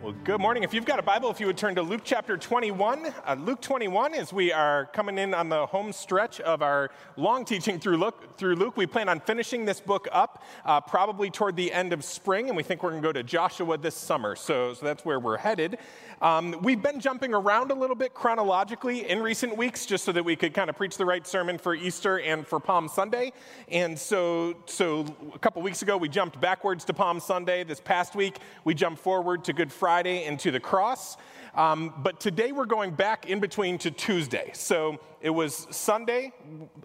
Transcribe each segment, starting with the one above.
Well, good morning. If you've got a Bible, if you would turn to Luke chapter 21. Uh, Luke 21, as we are coming in on the home stretch of our long teaching through Luke, through Luke we plan on finishing this book up uh, probably toward the end of spring, and we think we're going to go to Joshua this summer. So, so that's where we're headed. Um, we've been jumping around a little bit chronologically in recent weeks just so that we could kind of preach the right sermon for Easter and for Palm Sunday. And so, so a couple weeks ago, we jumped backwards to Palm Sunday. This past week, we jumped forward to Good Friday and to the cross. Um, but today we're going back in between to Tuesday. So it was Sunday,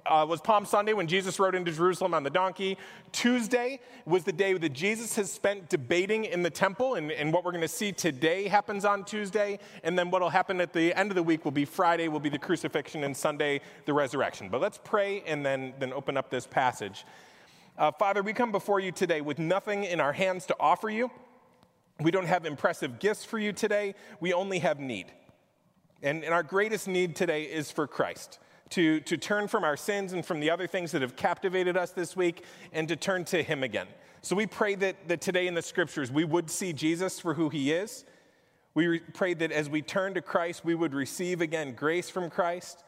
uh, was Palm Sunday when Jesus rode into Jerusalem on the donkey. Tuesday was the day that Jesus has spent debating in the temple, and, and what we're going to see today happens on Tuesday. And then what will happen at the end of the week will be Friday, will be the crucifixion, and Sunday, the resurrection. But let's pray and then, then open up this passage. Uh, Father, we come before you today with nothing in our hands to offer you. We don't have impressive gifts for you today, we only have need. And, and our greatest need today is for Christ. To, to turn from our sins and from the other things that have captivated us this week and to turn to Him again. So we pray that, that today in the scriptures we would see Jesus for who He is. We re- pray that as we turn to Christ, we would receive again grace from Christ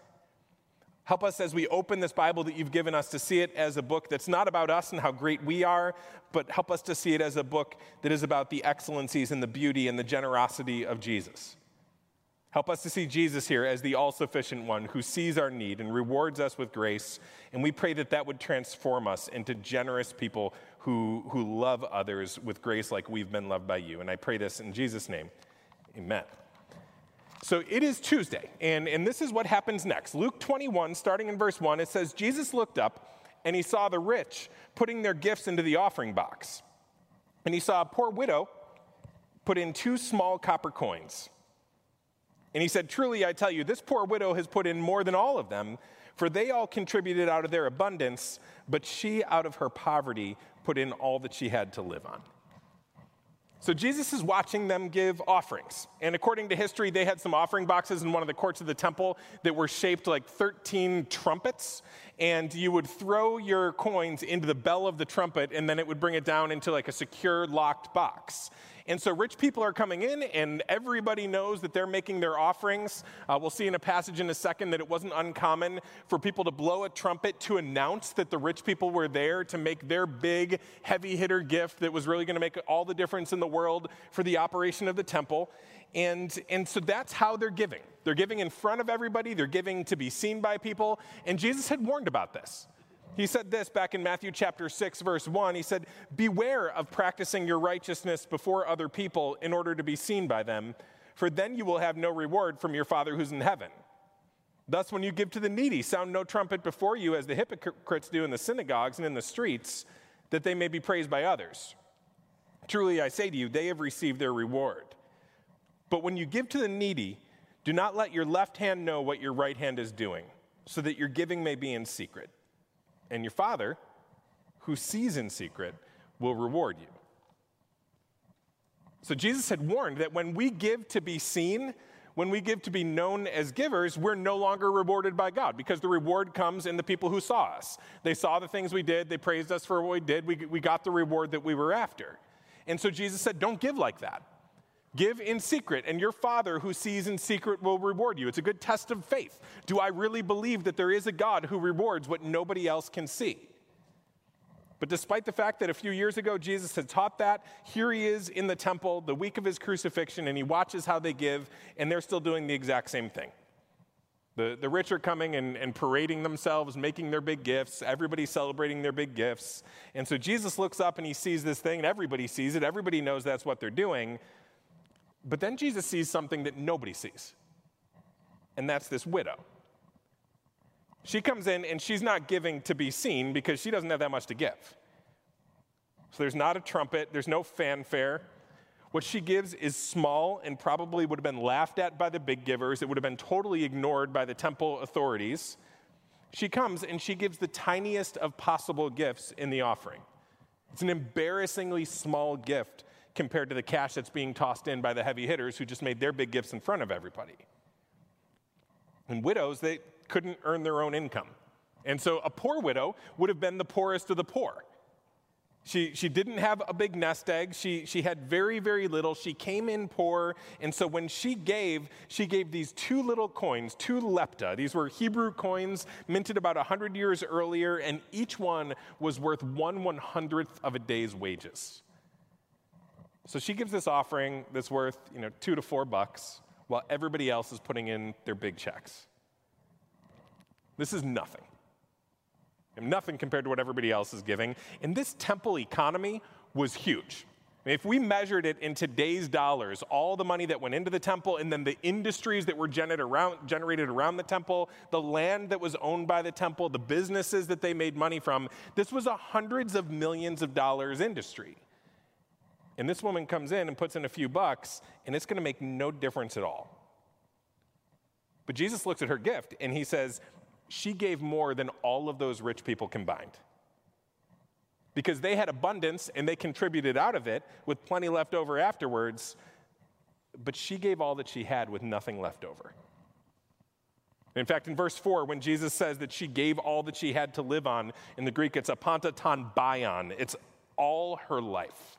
Help us as we open this Bible that you've given us to see it as a book that's not about us and how great we are, but help us to see it as a book that is about the excellencies and the beauty and the generosity of Jesus. Help us to see Jesus here as the all sufficient one who sees our need and rewards us with grace. And we pray that that would transform us into generous people who, who love others with grace like we've been loved by you. And I pray this in Jesus' name. Amen. So it is Tuesday, and, and this is what happens next. Luke 21, starting in verse 1, it says, Jesus looked up and he saw the rich putting their gifts into the offering box. And he saw a poor widow put in two small copper coins. And he said, Truly, I tell you, this poor widow has put in more than all of them, for they all contributed out of their abundance, but she, out of her poverty, put in all that she had to live on. So Jesus is watching them give offerings. And according to history, they had some offering boxes in one of the courts of the temple that were shaped like 13 trumpets. And you would throw your coins into the bell of the trumpet, and then it would bring it down into like a secure, locked box. And so rich people are coming in, and everybody knows that they're making their offerings. Uh, we'll see in a passage in a second that it wasn't uncommon for people to blow a trumpet to announce that the rich people were there to make their big, heavy hitter gift that was really going to make all the difference in the world for the operation of the temple. And, and so that's how they're giving. They're giving in front of everybody, they're giving to be seen by people. And Jesus had warned about this. He said this back in Matthew chapter 6, verse 1. He said, Beware of practicing your righteousness before other people in order to be seen by them, for then you will have no reward from your Father who's in heaven. Thus, when you give to the needy, sound no trumpet before you, as the hypocrites do in the synagogues and in the streets, that they may be praised by others. Truly, I say to you, they have received their reward. But when you give to the needy, do not let your left hand know what your right hand is doing, so that your giving may be in secret and your Father, who sees in secret, will reward you. So Jesus had warned that when we give to be seen, when we give to be known as givers, we're no longer rewarded by God because the reward comes in the people who saw us. They saw the things we did, they praised us for what we did, we, we got the reward that we were after. And so Jesus said, Don't give like that. Give in secret, and your Father who sees in secret will reward you. It's a good test of faith. Do I really believe that there is a God who rewards what nobody else can see? But despite the fact that a few years ago Jesus had taught that, here he is in the temple the week of his crucifixion, and he watches how they give, and they're still doing the exact same thing. The, the rich are coming and, and parading themselves, making their big gifts. Everybody's celebrating their big gifts. And so Jesus looks up and he sees this thing, and everybody sees it. Everybody knows that's what they're doing. But then Jesus sees something that nobody sees, and that's this widow. She comes in and she's not giving to be seen because she doesn't have that much to give. So there's not a trumpet, there's no fanfare. What she gives is small and probably would have been laughed at by the big givers. It would have been totally ignored by the temple authorities. She comes and she gives the tiniest of possible gifts in the offering. It's an embarrassingly small gift compared to the cash that's being tossed in by the heavy hitters who just made their big gifts in front of everybody. And widows, they couldn't earn their own income. And so a poor widow would have been the poorest of the poor. She, she didn't have a big nest egg. She, she had very, very little. She came in poor. And so when she gave, she gave these two little coins, two lepta. These were Hebrew coins minted about 100 years earlier, and each one was worth one one hundredth of a day's wages. So she gives this offering that's worth, you know, two to four bucks, while everybody else is putting in their big checks. This is nothing. And Nothing compared to what everybody else is giving. And this temple economy was huge. If we measured it in today's dollars, all the money that went into the temple, and then the industries that were generated around, generated around the temple, the land that was owned by the temple, the businesses that they made money from, this was a hundreds of millions of dollars industry. And this woman comes in and puts in a few bucks, and it's going to make no difference at all. But Jesus looks at her gift and he says, she gave more than all of those rich people combined. Because they had abundance and they contributed out of it with plenty left over afterwards, but she gave all that she had with nothing left over. In fact, in verse 4, when Jesus says that she gave all that she had to live on, in the Greek it's apanta ton bion, it's all her life.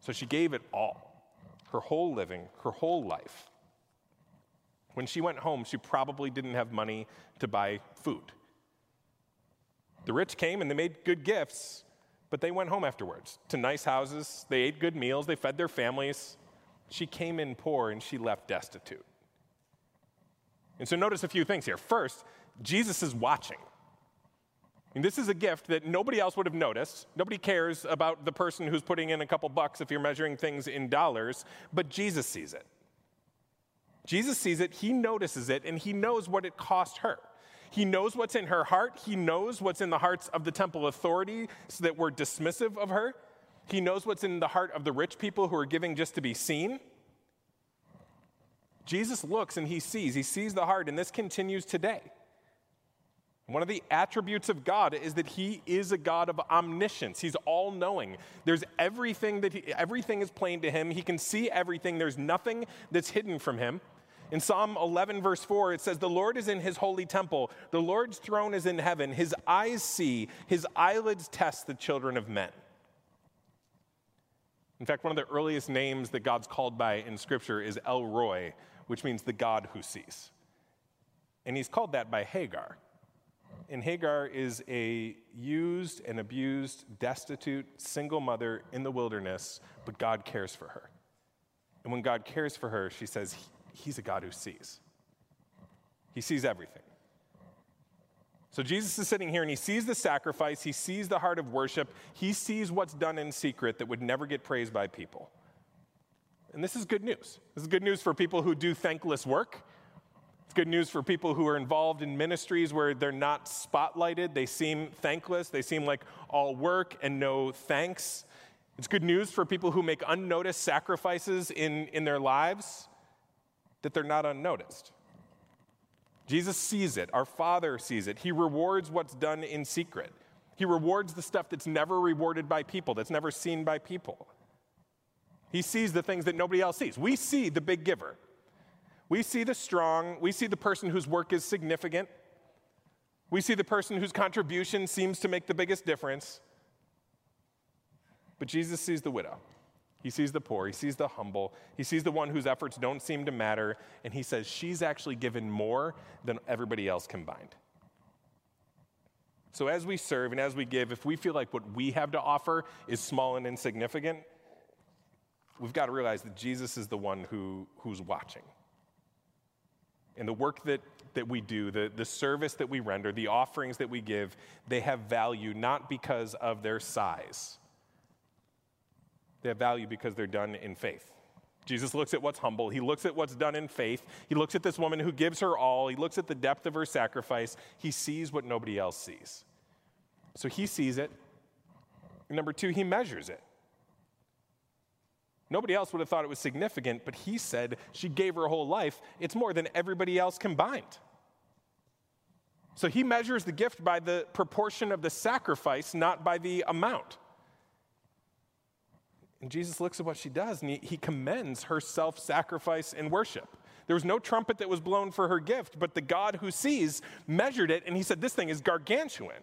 So she gave it all, her whole living, her whole life. When she went home, she probably didn't have money to buy food. The rich came and they made good gifts, but they went home afterwards to nice houses. They ate good meals, they fed their families. She came in poor and she left destitute. And so notice a few things here. First, Jesus is watching. And this is a gift that nobody else would have noticed. Nobody cares about the person who's putting in a couple bucks if you're measuring things in dollars, but Jesus sees it. Jesus sees it, he notices it, and he knows what it cost her. He knows what's in her heart. He knows what's in the hearts of the temple authority so that we're dismissive of her. He knows what's in the heart of the rich people who are giving just to be seen. Jesus looks and he sees. He sees the heart, and this continues today. One of the attributes of God is that He is a God of omniscience. He's all knowing. There's everything that he, everything is plain to Him. He can see everything. There's nothing that's hidden from Him. In Psalm 11, verse 4, it says, The Lord is in His holy temple. The Lord's throne is in heaven. His eyes see, His eyelids test the children of men. In fact, one of the earliest names that God's called by in Scripture is El Roi, which means the God who sees. And He's called that by Hagar. And Hagar is a used and abused, destitute, single mother in the wilderness, but God cares for her. And when God cares for her, she says, He's a God who sees. He sees everything. So Jesus is sitting here and he sees the sacrifice, he sees the heart of worship, he sees what's done in secret that would never get praised by people. And this is good news. This is good news for people who do thankless work. It's good news for people who are involved in ministries where they're not spotlighted. They seem thankless. They seem like all work and no thanks. It's good news for people who make unnoticed sacrifices in, in their lives that they're not unnoticed. Jesus sees it. Our Father sees it. He rewards what's done in secret. He rewards the stuff that's never rewarded by people, that's never seen by people. He sees the things that nobody else sees. We see the big giver. We see the strong, we see the person whose work is significant. We see the person whose contribution seems to make the biggest difference. But Jesus sees the widow. He sees the poor. He sees the humble. He sees the one whose efforts don't seem to matter. And he says, She's actually given more than everybody else combined. So as we serve and as we give, if we feel like what we have to offer is small and insignificant, we've got to realize that Jesus is the one who, who's watching and the work that, that we do, the, the service that we render, the offerings that we give, they have value not because of their size. They have value because they're done in faith. Jesus looks at what's humble. He looks at what's done in faith. He looks at this woman who gives her all. He looks at the depth of her sacrifice. He sees what nobody else sees. So he sees it. Number two, he measures it. Nobody else would have thought it was significant, but he said she gave her whole life. It's more than everybody else combined. So he measures the gift by the proportion of the sacrifice, not by the amount. And Jesus looks at what she does and he, he commends her self sacrifice and worship. There was no trumpet that was blown for her gift, but the God who sees measured it and he said, This thing is gargantuan.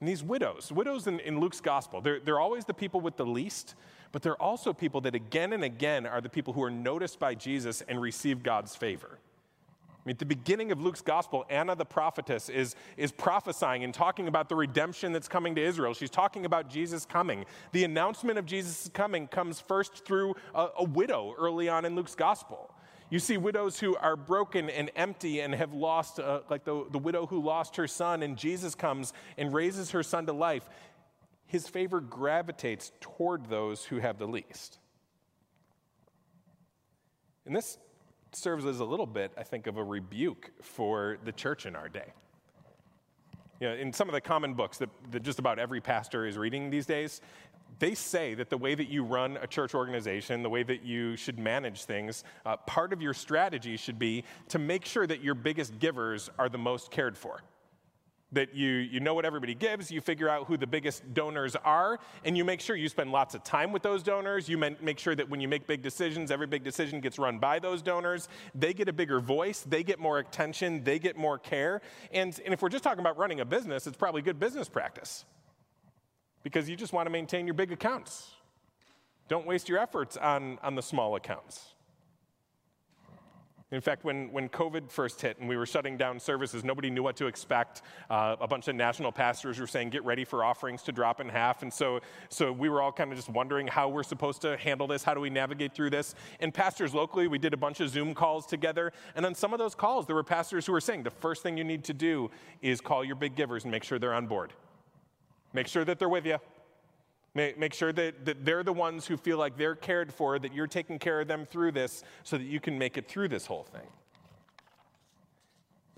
And these widows, widows in, in Luke's gospel, they're, they're always the people with the least, but they're also people that again and again are the people who are noticed by Jesus and receive God's favor. I mean, at the beginning of Luke's gospel, Anna the prophetess is, is prophesying and talking about the redemption that's coming to Israel. She's talking about Jesus coming. The announcement of Jesus' coming comes first through a, a widow early on in Luke's gospel. You see widows who are broken and empty and have lost, uh, like the, the widow who lost her son, and Jesus comes and raises her son to life. His favor gravitates toward those who have the least. And this serves as a little bit, I think, of a rebuke for the church in our day. You know, in some of the common books that, that just about every pastor is reading these days, they say that the way that you run a church organization, the way that you should manage things, uh, part of your strategy should be to make sure that your biggest givers are the most cared for. That you, you know what everybody gives, you figure out who the biggest donors are, and you make sure you spend lots of time with those donors. You make sure that when you make big decisions, every big decision gets run by those donors. They get a bigger voice, they get more attention, they get more care. And, and if we're just talking about running a business, it's probably good business practice because you just want to maintain your big accounts. Don't waste your efforts on, on the small accounts. In fact, when, when COVID first hit and we were shutting down services, nobody knew what to expect. Uh, a bunch of national pastors were saying, get ready for offerings to drop in half. And so, so we were all kind of just wondering how we're supposed to handle this. How do we navigate through this? And pastors locally, we did a bunch of Zoom calls together. And on some of those calls, there were pastors who were saying, the first thing you need to do is call your big givers and make sure they're on board. Make sure that they're with you. Make sure that, that they're the ones who feel like they're cared for, that you're taking care of them through this so that you can make it through this whole thing.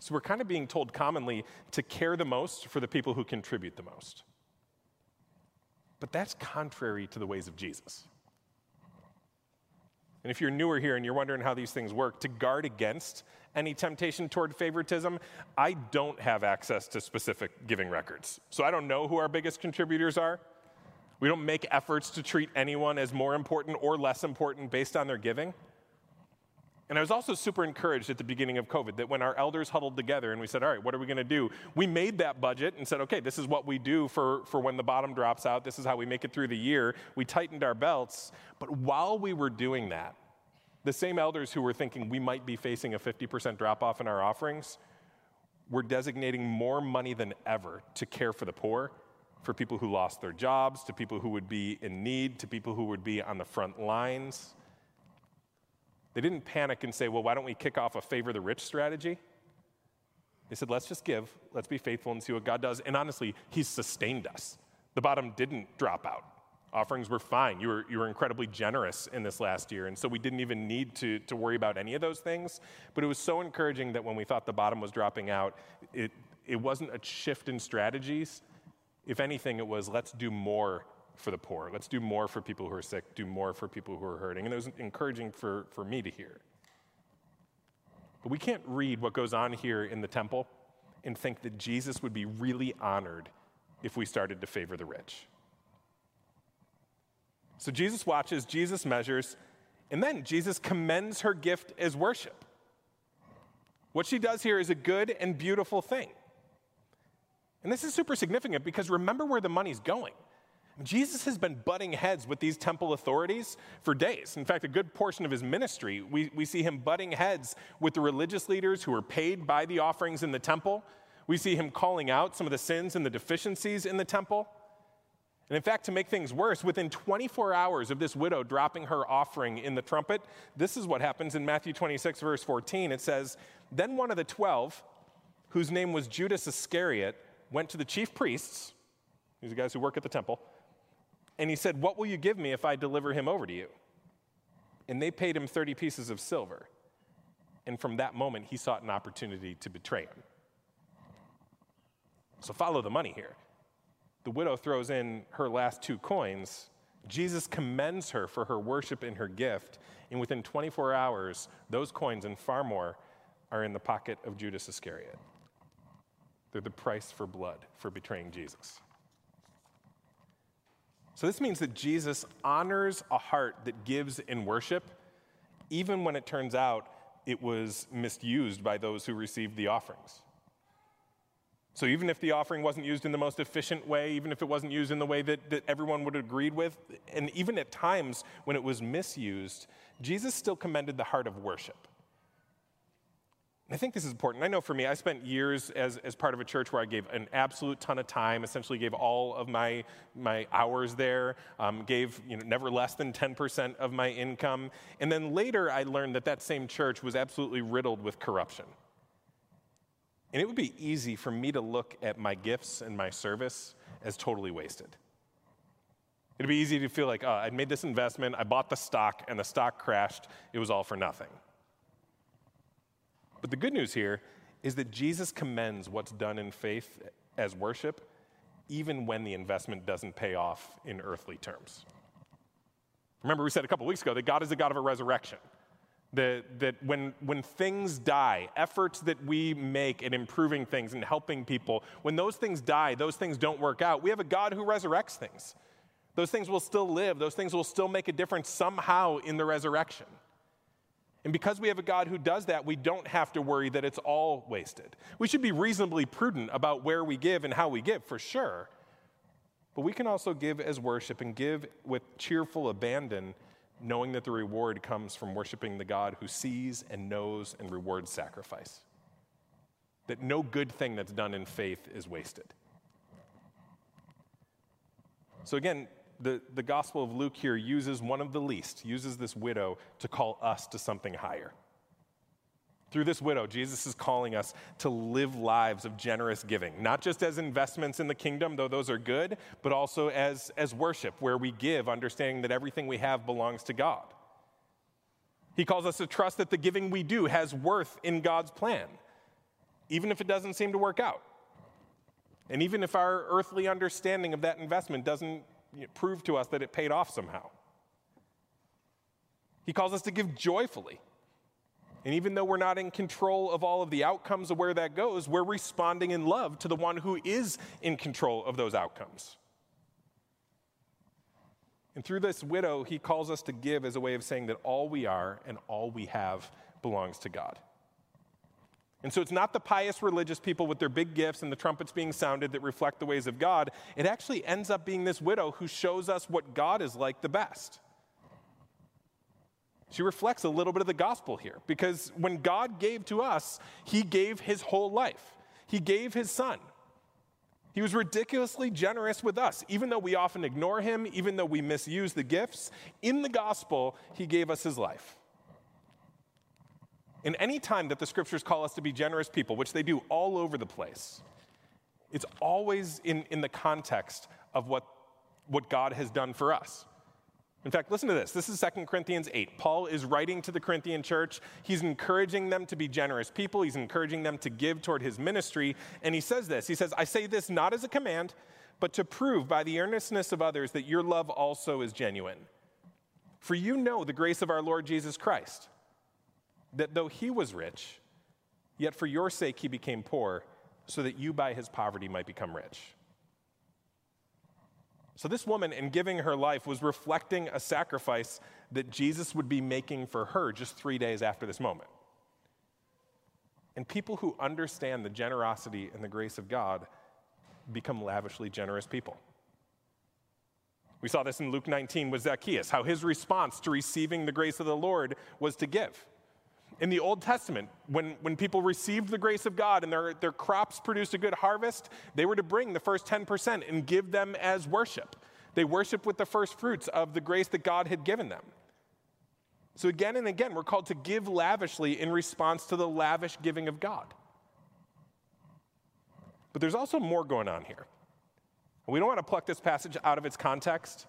So we're kind of being told commonly to care the most for the people who contribute the most. But that's contrary to the ways of Jesus. And if you're newer here and you're wondering how these things work, to guard against any temptation toward favoritism, I don't have access to specific giving records. So I don't know who our biggest contributors are. We don't make efforts to treat anyone as more important or less important based on their giving. And I was also super encouraged at the beginning of COVID that when our elders huddled together and we said, all right, what are we going to do? We made that budget and said, okay, this is what we do for, for when the bottom drops out. This is how we make it through the year. We tightened our belts. But while we were doing that, the same elders who were thinking we might be facing a 50% drop off in our offerings were designating more money than ever to care for the poor, for people who lost their jobs, to people who would be in need, to people who would be on the front lines. They didn't panic and say, well, why don't we kick off a favor the rich strategy? They said, let's just give, let's be faithful and see what God does. And honestly, He's sustained us. The bottom didn't drop out. Offerings were fine. You were, you were incredibly generous in this last year. And so we didn't even need to, to worry about any of those things. But it was so encouraging that when we thought the bottom was dropping out, it, it wasn't a shift in strategies. If anything, it was let's do more for the poor. Let's do more for people who are sick, do more for people who are hurting. And it was encouraging for, for me to hear. But we can't read what goes on here in the temple and think that Jesus would be really honored if we started to favor the rich. So Jesus watches, Jesus measures, and then Jesus commends her gift as worship. What she does here is a good and beautiful thing. And this is super significant because remember where the money's going. Jesus has been butting heads with these temple authorities for days. In fact, a good portion of his ministry, we, we see him butting heads with the religious leaders who are paid by the offerings in the temple. We see him calling out some of the sins and the deficiencies in the temple. And in fact, to make things worse, within 24 hours of this widow dropping her offering in the trumpet, this is what happens in Matthew 26, verse 14. It says, Then one of the twelve, whose name was Judas Iscariot, went to the chief priests, these are the guys who work at the temple, and he said, What will you give me if I deliver him over to you? And they paid him 30 pieces of silver. And from that moment, he sought an opportunity to betray him. So follow the money here the widow throws in her last two coins, Jesus commends her for her worship and her gift. And within 24 hours, those coins and far more are in the pocket of Judas Iscariot. They're the price for blood for betraying Jesus. So, this means that Jesus honors a heart that gives in worship, even when it turns out it was misused by those who received the offerings. So even if the offering wasn't used in the most efficient way, even if it wasn't used in the way that, that everyone would have agreed with, and even at times when it was misused, Jesus still commended the heart of worship. I think this is important. I know for me, I spent years as, as part of a church where I gave an absolute ton of time, essentially gave all of my, my hours there, um, gave you know, never less than 10% of my income. And then later, I learned that that same church was absolutely riddled with corruption. And it would be easy for me to look at my gifts and my service as totally wasted. It'd be easy to feel like, oh, I made this investment, I bought the stock, and the stock crashed. It was all for nothing. But the good news here is that Jesus commends what's done in faith as worship, even when the investment doesn't pay off in earthly terms. Remember, we said a couple weeks ago that God is a God of a resurrection. That, that when, when things die, efforts that we make at improving things and helping people, when those things die, those things don't work out, we have a God who resurrects things. Those things will still live, those things will still make a difference somehow in the resurrection. And because we have a God who does that, we don't have to worry that it's all wasted. We should be reasonably prudent about where we give and how we give, for sure. But we can also give as worship and give with cheerful abandon, knowing that the reward comes from worshiping the God who sees and knows and rewards sacrifice. That no good thing that's done in faith is wasted. So, again, the, the Gospel of Luke here uses one of the least, uses this widow to call us to something higher. Through this widow, Jesus is calling us to live lives of generous giving, not just as investments in the kingdom, though those are good, but also as, as worship, where we give, understanding that everything we have belongs to God. He calls us to trust that the giving we do has worth in God's plan, even if it doesn't seem to work out. And even if our earthly understanding of that investment doesn't prove to us that it paid off somehow. He calls us to give joyfully. And even though we're not in control of all of the outcomes of where that goes, we're responding in love to the one who is in control of those outcomes. And through this widow, he calls us to give as a way of saying that all we are and all we have belongs to God. And so it's not the pious religious people with their big gifts and the trumpets being sounded that reflect the ways of God. It actually ends up being this widow who shows us what God is like the best. She reflects a little bit of the gospel here because when God gave to us, He gave His whole life, He gave His Son. He was ridiculously generous with us, even though we often ignore Him, even though we misuse the gifts. In the gospel, He gave us His life. And any time that the scriptures call us to be generous people, which they do all over the place, it's always in, in the context of what, what God has done for us. In fact, listen to this. This is 2 Corinthians 8. Paul is writing to the Corinthian church. He's encouraging them to be generous people. He's encouraging them to give toward his ministry. And he says this He says, I say this not as a command, but to prove by the earnestness of others that your love also is genuine. For you know the grace of our Lord Jesus Christ that though he was rich, yet for your sake he became poor, so that you by his poverty might become rich. So, this woman, in giving her life, was reflecting a sacrifice that Jesus would be making for her just three days after this moment. And people who understand the generosity and the grace of God become lavishly generous people. We saw this in Luke 19 with Zacchaeus, how his response to receiving the grace of the Lord was to give in the Old Testament, when, when people received the grace of God and their, their crops produced a good harvest, they were to bring the first 10% and give them as worship. They worship with the first fruits of the grace that God had given them. So, again and again, we're called to give lavishly in response to the lavish giving of God. But there's also more going on here. We don't want to pluck this passage out of its context.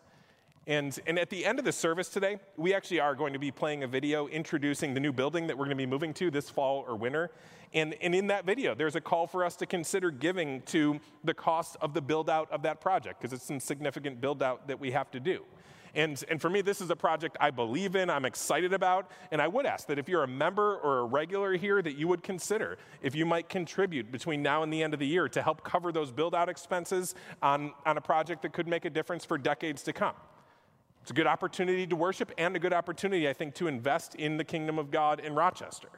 And, and at the end of the service today, we actually are going to be playing a video introducing the new building that we're going to be moving to this fall or winter. And, and in that video, there's a call for us to consider giving to the cost of the build out of that project, because it's some significant build out that we have to do. And, and for me, this is a project I believe in, I'm excited about, and I would ask that if you're a member or a regular here, that you would consider if you might contribute between now and the end of the year to help cover those build out expenses on, on a project that could make a difference for decades to come. It's a good opportunity to worship and a good opportunity, I think, to invest in the kingdom of God in Rochester.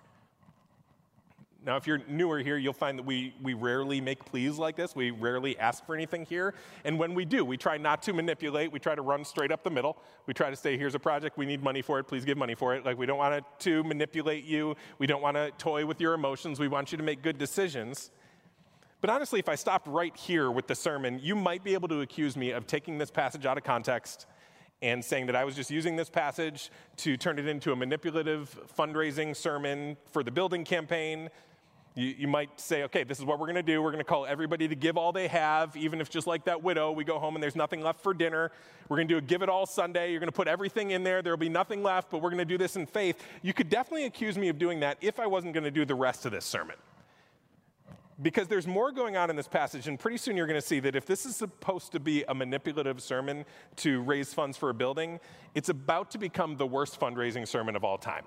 Now, if you're newer here, you'll find that we, we rarely make pleas like this. We rarely ask for anything here. And when we do, we try not to manipulate. We try to run straight up the middle. We try to say, here's a project, we need money for it, please give money for it. Like, we don't want to manipulate you. We don't want to toy with your emotions. We want you to make good decisions. But honestly, if I stopped right here with the sermon, you might be able to accuse me of taking this passage out of context and saying that I was just using this passage to turn it into a manipulative fundraising sermon for the building campaign. You, you might say, okay, this is what we're going to do. We're going to call everybody to give all they have, even if just like that widow, we go home and there's nothing left for dinner. We're going to do a give it all Sunday. You're going to put everything in there. There'll be nothing left, but we're going to do this in faith. You could definitely accuse me of doing that if I wasn't going to do the rest of this sermon. Because there's more going on in this passage, and pretty soon you're going to see that if this is supposed to be a manipulative sermon to raise funds for a building, it's about to become the worst fundraising sermon of all time.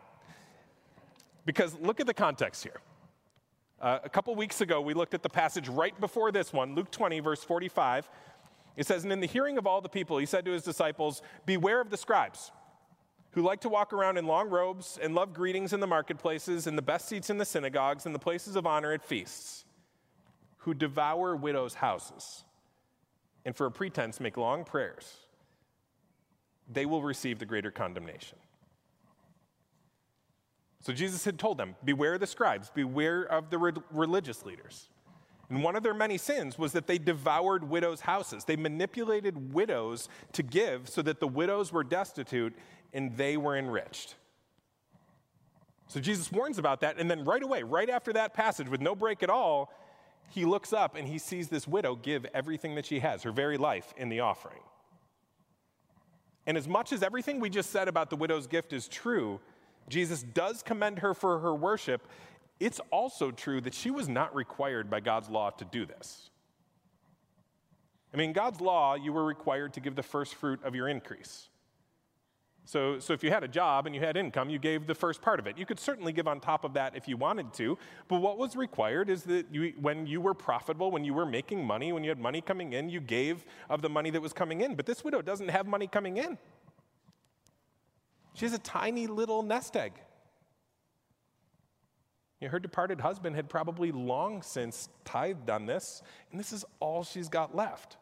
Because look at the context here. Uh, a couple weeks ago, we looked at the passage right before this one, Luke 20, verse 45. It says, And in the hearing of all the people, he said to his disciples, Beware of the scribes who like to walk around in long robes and love greetings in the marketplaces and the best seats in the synagogues and the places of honor at feasts, who devour widows' houses and for a pretense make long prayers. They will receive the greater condemnation. So Jesus had told them, Beware the scribes, beware of the re- religious leaders. And one of their many sins was that they devoured widows' houses. They manipulated widows to give so that the widows were destitute and they were enriched. So Jesus warns about that, and then right away, right after that passage, with no break at all, he looks up and he sees this widow give everything that she has, her very life, in the offering. And as much as everything we just said about the widow's gift is true, Jesus does commend her for her worship, it's also true that she was not required by God's law to do this. I mean, God's law, you were required to give the first fruit of your increase. So, so if you had a job and you had income, you gave the first part of it. You could certainly give on top of that if you wanted to, but what was required is that you, when you were profitable, when you were making money, when you had money coming in, you gave of the money that was coming in. But this widow doesn't have money coming in. She has a tiny little nest egg. You know, her departed husband had probably long since tithed on this, and this is all she's got left.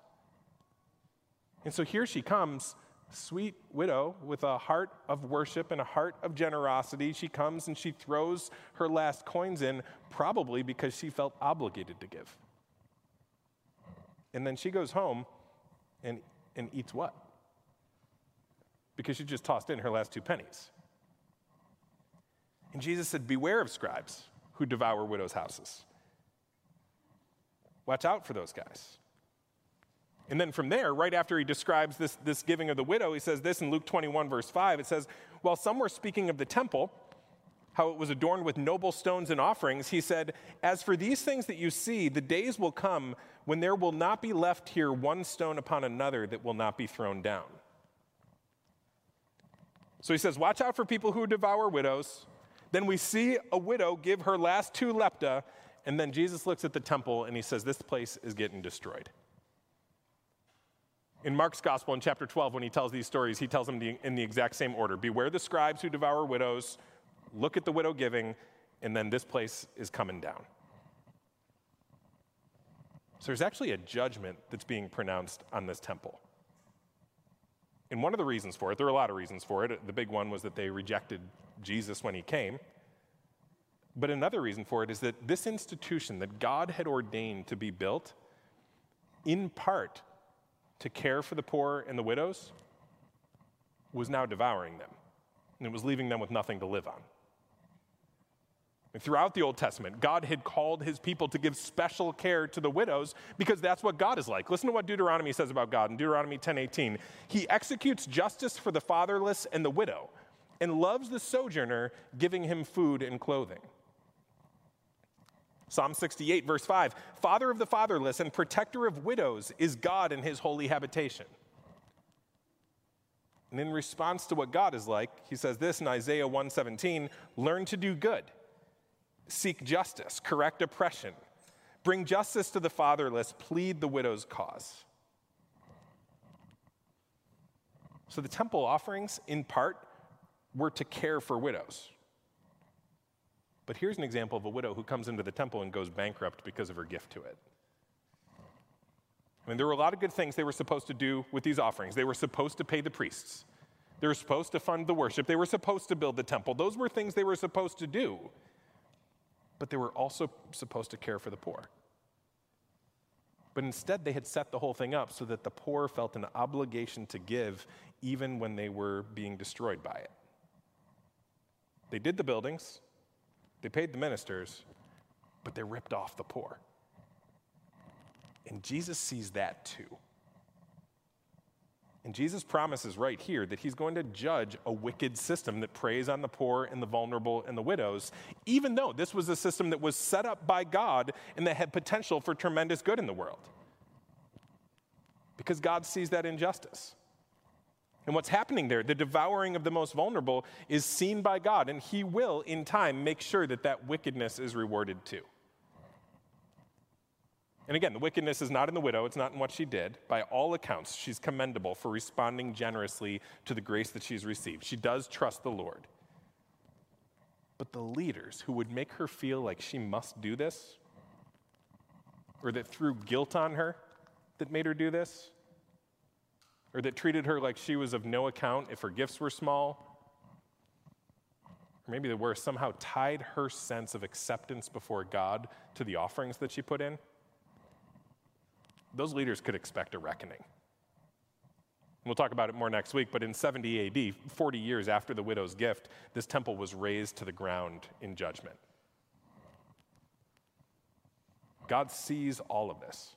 And so here she comes, sweet widow, with a heart of worship and a heart of generosity. She comes and she throws her last coins in, probably because she felt obligated to give. And then she goes home and, and eats what? because she just tossed in her last two pennies. And Jesus said, Beware of scribes who devour widows' houses. Watch out for those guys. And then from there, right after he describes this, this giving of the widow, he says this in Luke 21, verse 5. It says, While some were speaking of the temple, how it was adorned with noble stones and offerings, he said, As for these things that you see, the days will come when there will not be left here one stone upon another that will not be thrown down. So he says, Watch out for people who devour widows. Then we see a widow give her last two lepta, and then Jesus looks at the temple and he says, This place is getting destroyed. In Mark's gospel, in chapter 12, when he tells these stories, he tells them in the exact same order Beware the scribes who devour widows, look at the widow giving, and then this place is coming down. So there's actually a judgment that's being pronounced on this temple. And one of the reasons for it, there are a lot of reasons for it. The big one was that they rejected Jesus when he came. But another reason for it is that this institution that God had ordained to be built, in part to care for the poor and the widows, was now devouring them. And it was leaving them with nothing to live on. And throughout the Old Testament, God had called his people to give special care to the widows because that's what God is like. Listen to what Deuteronomy says about God in Deuteronomy 10:18. He executes justice for the fatherless and the widow and loves the sojourner, giving him food and clothing. Psalm 68, verse 5 Father of the fatherless and protector of widows is God in his holy habitation. And in response to what God is like, he says this in Isaiah 117 learn to do good Seek justice, correct oppression, bring justice to the fatherless, plead the widow's cause. So the temple offerings, in part, were to care for widows. But here's an example of a widow who comes into the temple and goes bankrupt because of her gift to it. I mean, there were a lot of good things they were supposed to do with these offerings. They were supposed to pay the priests, they were supposed to fund the worship, they were supposed to build the temple. Those were things they were supposed to do. But they were also supposed to care for the poor. But instead, they had set the whole thing up so that the poor felt an obligation to give even when they were being destroyed by it. They did the buildings, they paid the ministers, but they ripped off the poor. And Jesus sees that too. And Jesus promises right here that he's going to judge a wicked system that preys on the poor and the vulnerable and the widows, even though this was a system that was set up by God and that had potential for tremendous good in the world. Because God sees that injustice. And what's happening there, the devouring of the most vulnerable, is seen by God, and He will, in time, make sure that that wickedness is rewarded too. And again, the wickedness is not in the widow, it's not in what she did. By all accounts, she's commendable for responding generously to the grace that she's received. She does trust the Lord. But the leaders who would make her feel like she must do this, or that threw guilt on her that made her do this, or that treated her like she was of no account if her gifts were small, or maybe the worst, somehow tied her sense of acceptance before God to the offerings that she put in those leaders could expect a reckoning. We'll talk about it more next week, but in 70 AD, 40 years after the widow's gift, this temple was razed to the ground in judgment. God sees all of this.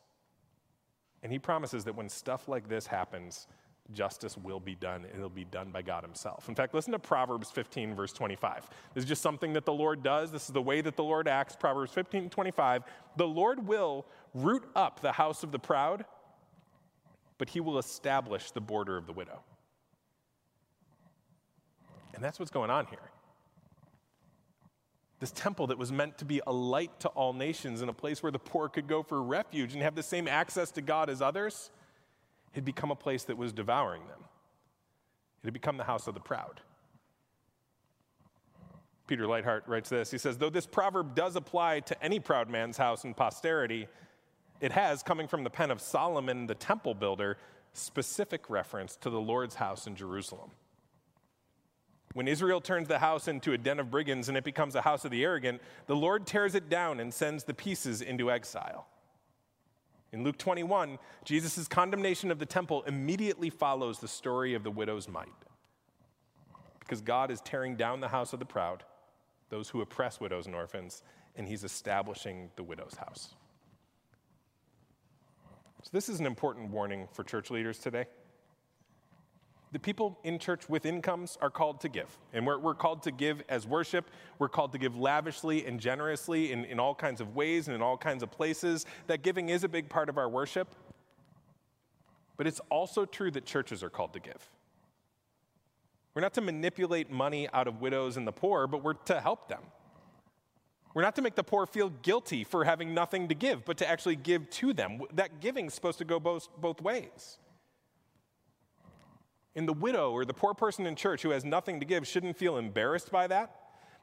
And he promises that when stuff like this happens, justice will be done. and It'll be done by God Himself. In fact, listen to Proverbs 15, verse 25. This is just something that the Lord does. This is the way that the Lord acts. Proverbs 15, 25. The Lord will root up the house of the proud, but He will establish the border of the widow. And that's what's going on here. This temple that was meant to be a light to all nations and a place where the poor could go for refuge and have the same access to God as others had become a place that was devouring them. It had become the house of the proud. Peter Leithart writes this. He says, Though this proverb does apply to any proud man's house in posterity, it has, coming from the pen of Solomon, the temple builder, specific reference to the Lord's house in Jerusalem. When Israel turns the house into a den of brigands and it becomes a house of the arrogant, the Lord tears it down and sends the pieces into exile. In Luke 21, Jesus' condemnation of the temple immediately follows the story of the widow's mite. Because God is tearing down the house of the proud, those who oppress widows and orphans, and he's establishing the widow's house. So, this is an important warning for church leaders today. The people in church with incomes are called to give. And we're, we're called to give as worship. We're called to give lavishly and generously in, in all kinds of ways and in all kinds of places. That giving is a big part of our worship. But it's also true that churches are called to give. We're not to manipulate money out of widows and the poor, but we're to help them. We're not to make the poor feel guilty for having nothing to give, but to actually give to them. That giving is supposed to go both, both ways. And the widow or the poor person in church who has nothing to give shouldn't feel embarrassed by that.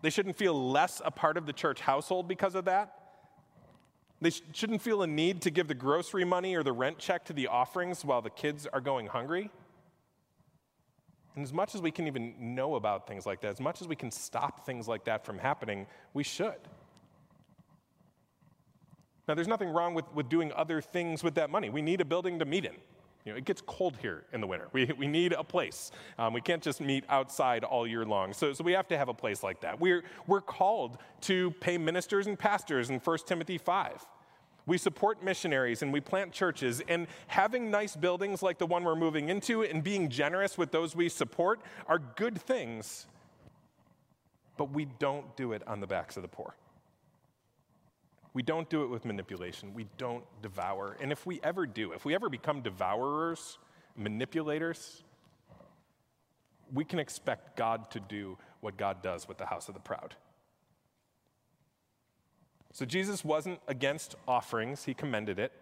They shouldn't feel less a part of the church household because of that. They sh- shouldn't feel a need to give the grocery money or the rent check to the offerings while the kids are going hungry. And as much as we can even know about things like that, as much as we can stop things like that from happening, we should. Now, there's nothing wrong with, with doing other things with that money. We need a building to meet in. You know, it gets cold here in the winter. We, we need a place. Um, we can't just meet outside all year long. So, so we have to have a place like that. We're, we're called to pay ministers and pastors in 1 Timothy 5. We support missionaries and we plant churches. And having nice buildings like the one we're moving into and being generous with those we support are good things. But we don't do it on the backs of the poor. We don't do it with manipulation. We don't devour. And if we ever do, if we ever become devourers, manipulators, we can expect God to do what God does with the house of the proud. So Jesus wasn't against offerings, he commended it.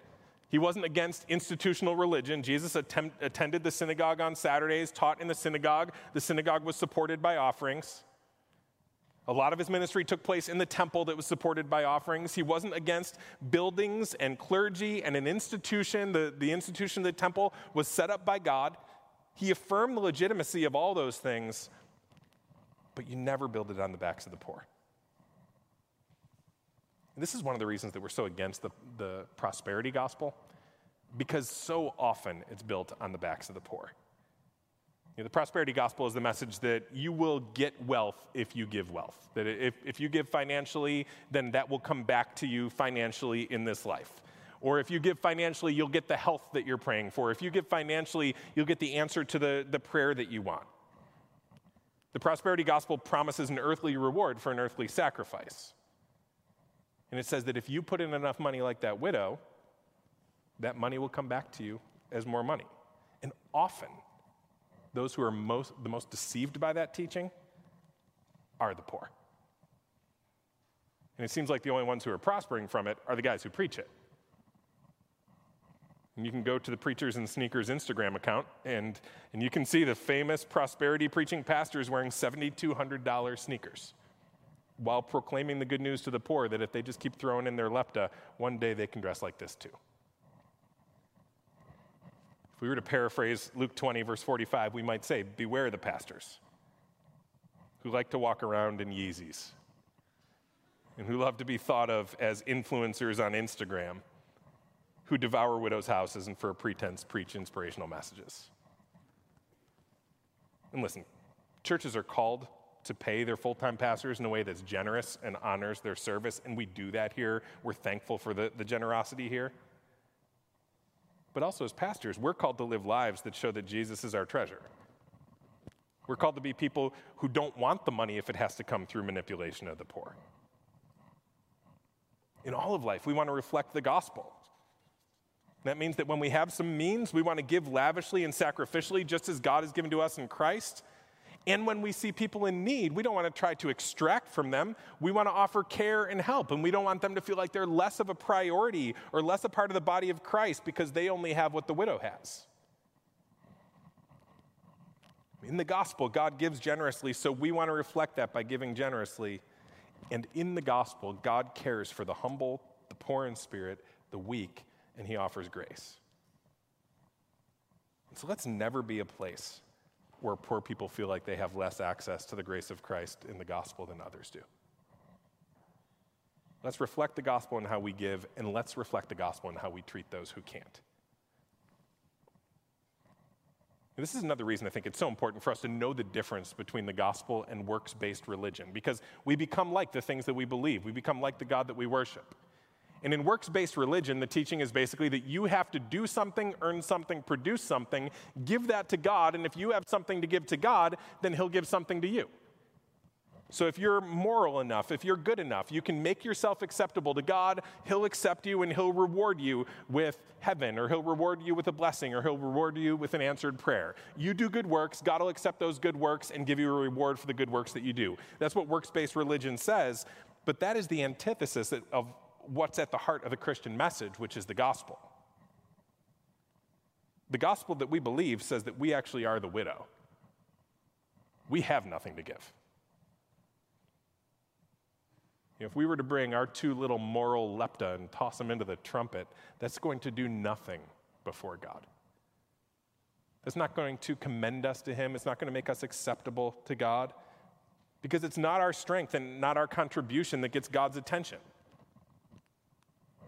He wasn't against institutional religion. Jesus attempt, attended the synagogue on Saturdays, taught in the synagogue. The synagogue was supported by offerings. A lot of his ministry took place in the temple that was supported by offerings. He wasn't against buildings and clergy and an institution. The, the institution of the temple was set up by God. He affirmed the legitimacy of all those things, but you never build it on the backs of the poor. And this is one of the reasons that we're so against the, the prosperity gospel, because so often it's built on the backs of the poor. You know, the prosperity gospel is the message that you will get wealth if you give wealth. That if, if you give financially, then that will come back to you financially in this life. Or if you give financially, you'll get the health that you're praying for. If you give financially, you'll get the answer to the, the prayer that you want. The prosperity gospel promises an earthly reward for an earthly sacrifice. And it says that if you put in enough money like that widow, that money will come back to you as more money. And often, those who are most, the most deceived by that teaching are the poor. And it seems like the only ones who are prospering from it are the guys who preach it. And you can go to the Preachers and Sneakers Instagram account, and, and you can see the famous prosperity preaching pastors wearing $7,200 sneakers while proclaiming the good news to the poor that if they just keep throwing in their lepta, one day they can dress like this too we were to paraphrase Luke 20, verse 45, we might say, Beware the pastors who like to walk around in Yeezys and who love to be thought of as influencers on Instagram, who devour widows' houses and for a pretense preach inspirational messages. And listen, churches are called to pay their full time pastors in a way that's generous and honors their service, and we do that here. We're thankful for the, the generosity here. But also, as pastors, we're called to live lives that show that Jesus is our treasure. We're called to be people who don't want the money if it has to come through manipulation of the poor. In all of life, we want to reflect the gospel. That means that when we have some means, we want to give lavishly and sacrificially, just as God has given to us in Christ. And when we see people in need, we don't want to try to extract from them. We want to offer care and help. And we don't want them to feel like they're less of a priority or less a part of the body of Christ because they only have what the widow has. In the gospel, God gives generously, so we want to reflect that by giving generously. And in the gospel, God cares for the humble, the poor in spirit, the weak, and He offers grace. so let's never be a place where poor people feel like they have less access to the grace of Christ in the gospel than others do. Let's reflect the gospel in how we give, and let's reflect the gospel in how we treat those who can't. And this is another reason I think it's so important for us to know the difference between the gospel and works based religion, because we become like the things that we believe, we become like the God that we worship. And in works based religion, the teaching is basically that you have to do something, earn something, produce something, give that to God, and if you have something to give to God, then He'll give something to you. So if you're moral enough, if you're good enough, you can make yourself acceptable to God, He'll accept you and He'll reward you with heaven, or He'll reward you with a blessing, or He'll reward you with an answered prayer. You do good works, God will accept those good works and give you a reward for the good works that you do. That's what works based religion says, but that is the antithesis of what's at the heart of the Christian message, which is the gospel. The gospel that we believe says that we actually are the widow. We have nothing to give. If we were to bring our two little moral lepta and toss them into the trumpet, that's going to do nothing before God. It's not going to commend us to Him. It's not going to make us acceptable to God because it's not our strength and not our contribution that gets God's attention.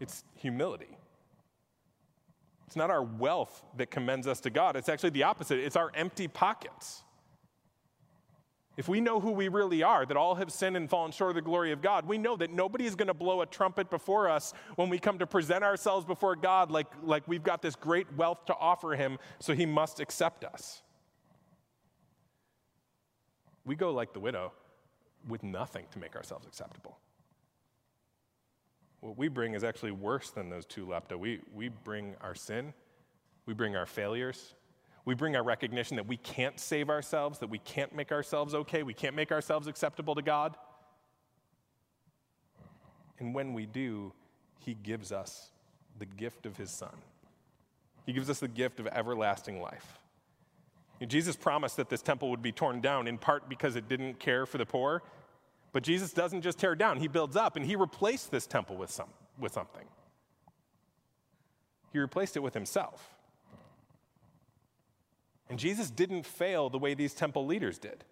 It's humility. It's not our wealth that commends us to God, it's actually the opposite. It's our empty pockets. If we know who we really are, that all have sinned and fallen short of the glory of God, we know that nobody is going to blow a trumpet before us when we come to present ourselves before God like, like we've got this great wealth to offer Him, so He must accept us. We go like the widow with nothing to make ourselves acceptable. What we bring is actually worse than those two lepta. We, we bring our sin, we bring our failures, we bring our recognition that we can't save ourselves, that we can't make ourselves okay, we can't make ourselves acceptable to God. And when we do, He gives us the gift of His Son. He gives us the gift of everlasting life. Jesus promised that this temple would be torn down in part because it didn't care for the poor, But Jesus doesn't just tear down, he builds up, and he replaced this temple with, some, with something. He replaced it with himself. And Jesus didn't fail the way these temple leaders did.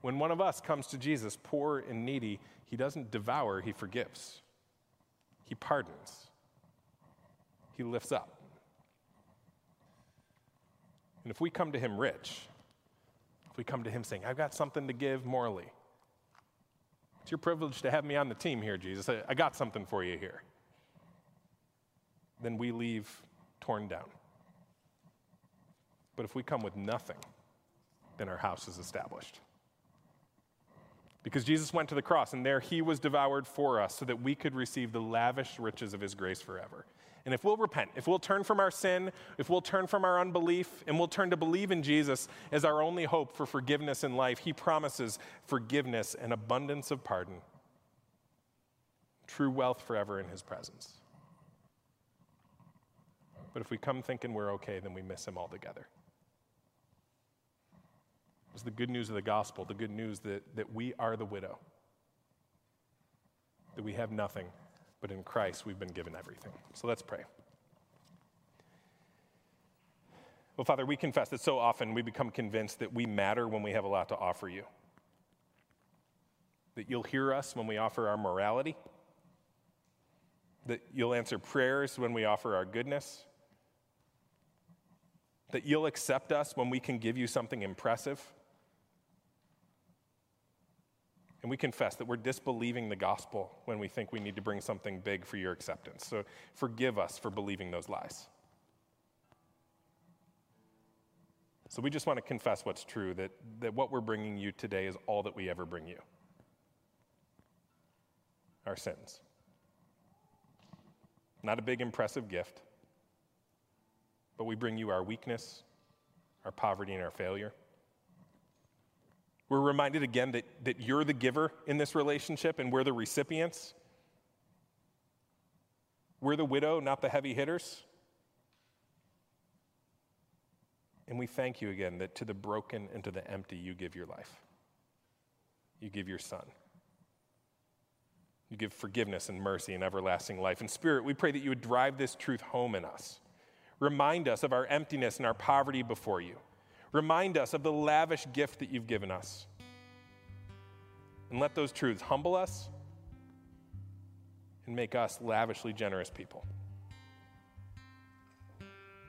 When one of us comes to Jesus, poor and needy, he doesn't devour, he forgives. He pardons. He lifts up. And if we come to him rich, we come to him saying, I've got something to give morally, it's your privilege to have me on the team here, Jesus. I, I got something for you here. Then we leave torn down. But if we come with nothing, then our house is established. Because Jesus went to the cross, and there he was devoured for us so that we could receive the lavish riches of his grace forever. And if we'll repent, if we'll turn from our sin, if we'll turn from our unbelief, and we'll turn to believe in Jesus as our only hope for forgiveness in life, he promises forgiveness and abundance of pardon, true wealth forever in his presence. But if we come thinking we're okay, then we miss him altogether It's the good news of the gospel, the good news that, that we are the widow, that we have nothing, but in Christ we've been given everything. So let's pray. Well, Father, we confess that so often we become convinced that we matter when we have a lot to offer you. That you'll hear us when we offer our morality. That you'll answer prayers when we offer our goodness. That you'll accept us when we can give you something impressive. And we confess that we're disbelieving the gospel when we think we need to bring something big for your acceptance. So forgive us for believing those lies. So we just want to confess what's true that, that what we're bringing you today is all that we ever bring you our sins. Not a big, impressive gift, but we bring you our weakness, our poverty, and our failure. We're reminded again that, that you're the giver in this relationship and we're the recipients. We're the widow, not the heavy hitters. And we thank you again that to the broken and to the empty, you give your life. You give your son. You give forgiveness and mercy and everlasting life. And Spirit, we pray that you would drive this truth home in us. Remind us of our emptiness and our poverty before you. Remind us of the lavish gift that you've given us. And let those truths humble us and make us lavishly generous people.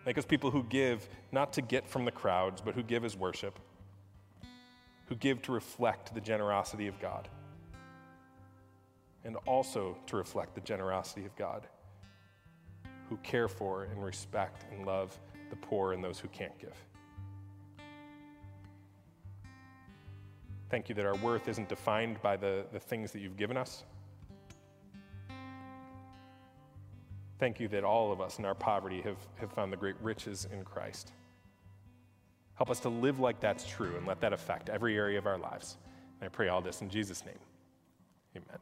Make us people who give not to get from the crowds, but who give as worship, who give to reflect the generosity of God, and also to reflect the generosity of God, who care for and respect and love the poor and those who can't give. Thank you that our worth isn't defined by the, the things that you've given us. Thank you that all of us in our poverty have, have found the great riches in Christ. Help us to live like that's true and let that affect every area of our lives. And I pray all this in Jesus' name. Amen.